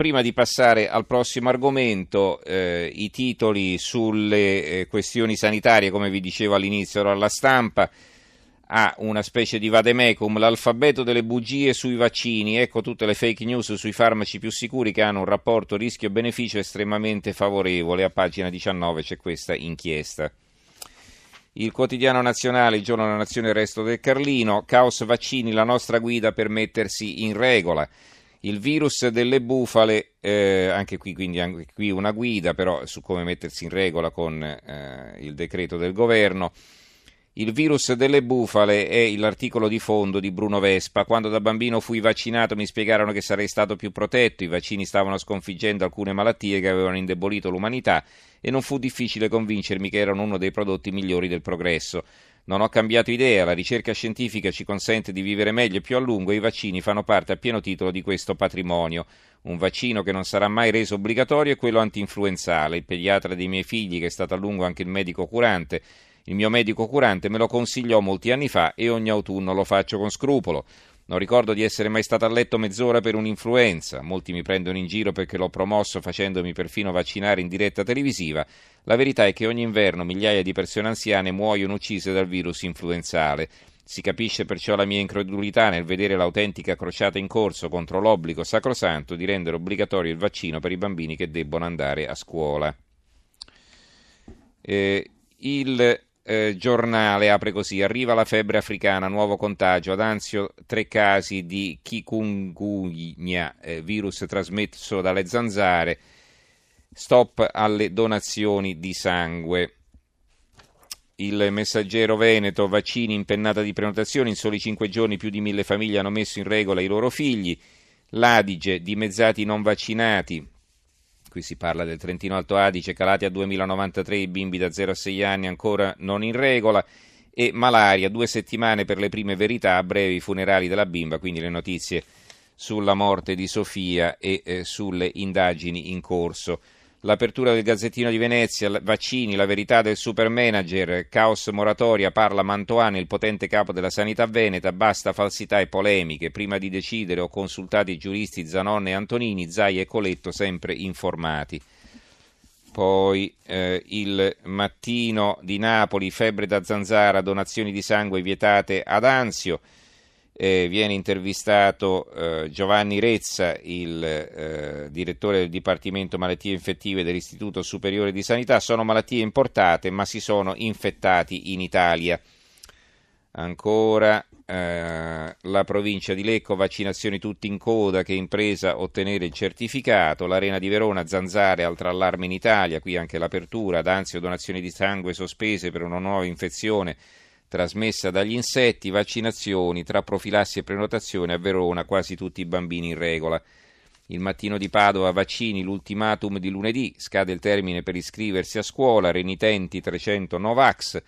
Prima di passare al prossimo argomento, eh, i titoli sulle eh, questioni sanitarie, come vi dicevo all'inizio, alla stampa ha una specie di vademecum, l'alfabeto delle bugie sui vaccini, ecco tutte le fake news sui farmaci più sicuri che hanno un rapporto rischio-beneficio estremamente favorevole, a pagina 19 c'è questa inchiesta. Il quotidiano nazionale, il giorno della nazione, il resto del Carlino, caos vaccini, la nostra guida per mettersi in regola il virus delle bufale, eh, anche qui quindi anche qui una guida però su come mettersi in regola con eh, il decreto del governo. Il virus delle bufale è l'articolo di fondo di Bruno Vespa. Quando da bambino fui vaccinato mi spiegarono che sarei stato più protetto, i vaccini stavano sconfiggendo alcune malattie che avevano indebolito l'umanità e non fu difficile convincermi che erano uno dei prodotti migliori del progresso. Non ho cambiato idea, la ricerca scientifica ci consente di vivere meglio e più a lungo e i vaccini fanno parte a pieno titolo di questo patrimonio. Un vaccino che non sarà mai reso obbligatorio è quello antinfluenzale. Il pediatra dei miei figli, che è stato a lungo anche il medico curante, il mio medico curante me lo consigliò molti anni fa e ogni autunno lo faccio con scrupolo. Non ricordo di essere mai stato a letto mezz'ora per un'influenza. Molti mi prendono in giro perché l'ho promosso facendomi perfino vaccinare in diretta televisiva. La verità è che ogni inverno migliaia di persone anziane muoiono uccise dal virus influenzale. Si capisce perciò la mia incredulità nel vedere l'autentica crociata in corso contro l'obbligo sacrosanto di rendere obbligatorio il vaccino per i bambini che debbono andare a scuola. Eh, il eh, giornale apre così: Arriva la febbre africana, nuovo contagio. Ad Anzio, tre casi di chikungunya, eh, virus trasmesso dalle zanzare. Stop alle donazioni di sangue. Il messaggero Veneto, vaccini, impennata di prenotazioni, in soli cinque giorni più di mille famiglie hanno messo in regola i loro figli. L'Adige, dimezzati non vaccinati, qui si parla del Trentino Alto Adige, calati a 2093 i bimbi da 0 a 6 anni ancora non in regola e malaria, due settimane per le prime verità, a breve i funerali della bimba, quindi le notizie sulla morte di Sofia e eh, sulle indagini in corso l'apertura del Gazzettino di Venezia, vaccini, la verità del supermanager, caos moratoria, parla Mantoani, il potente capo della sanità veneta, basta falsità e polemiche, prima di decidere ho consultato i giuristi Zanon e Antonini, Zai e Coletto sempre informati. Poi eh, il mattino di Napoli, febbre da zanzara, donazioni di sangue vietate ad Anzio eh, viene intervistato eh, Giovanni Rezza, il eh, direttore del Dipartimento Malattie Infettive dell'Istituto Superiore di Sanità. Sono malattie importate, ma si sono infettati in Italia. Ancora eh, la provincia di Lecco, vaccinazioni tutti in coda, che impresa ottenere il certificato. L'Arena di Verona, zanzare, altro allarme in Italia, qui anche l'apertura, d'anzio donazioni di sangue sospese per una nuova infezione trasmessa dagli insetti, vaccinazioni, tra profilassi e prenotazione a Verona, quasi tutti i bambini in regola. Il mattino di Padova, vaccini, l'ultimatum di lunedì, scade il termine per iscriversi a scuola, renitenti 300 Novax,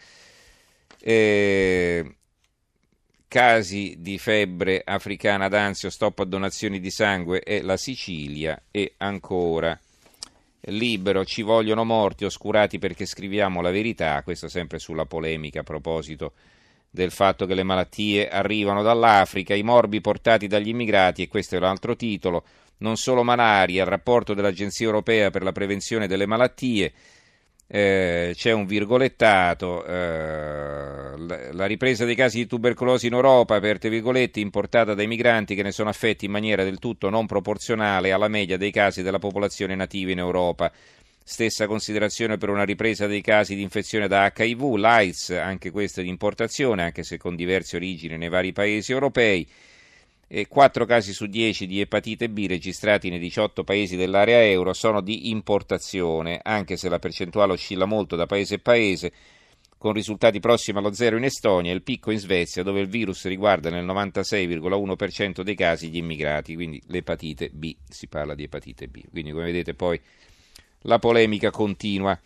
eh, casi di febbre africana d'ansia, stop a donazioni di sangue e la Sicilia e ancora libero, ci vogliono morti oscurati perché scriviamo la verità, questo sempre sulla polemica a proposito del fatto che le malattie arrivano dall'Africa, i morbi portati dagli immigrati, e questo è l'altro titolo, non solo malaria, il rapporto dell'Agenzia Europea per la prevenzione delle malattie, eh, c'è un virgolettato, eh, la ripresa dei casi di tubercolosi in Europa, aperte virgolette, importata dai migranti che ne sono affetti in maniera del tutto non proporzionale alla media dei casi della popolazione nativa in Europa. Stessa considerazione per una ripresa dei casi di infezione da HIV, l'AIDS, anche questa di importazione, anche se con diverse origini nei vari paesi europei e 4 casi su 10 di epatite B registrati nei 18 paesi dell'area euro sono di importazione, anche se la percentuale oscilla molto da paese a paese, con risultati prossimi allo zero in Estonia e il picco in Svezia, dove il virus riguarda nel 96,1% dei casi gli immigrati, quindi l'epatite B, si parla di epatite B. Quindi come vedete poi la polemica continua.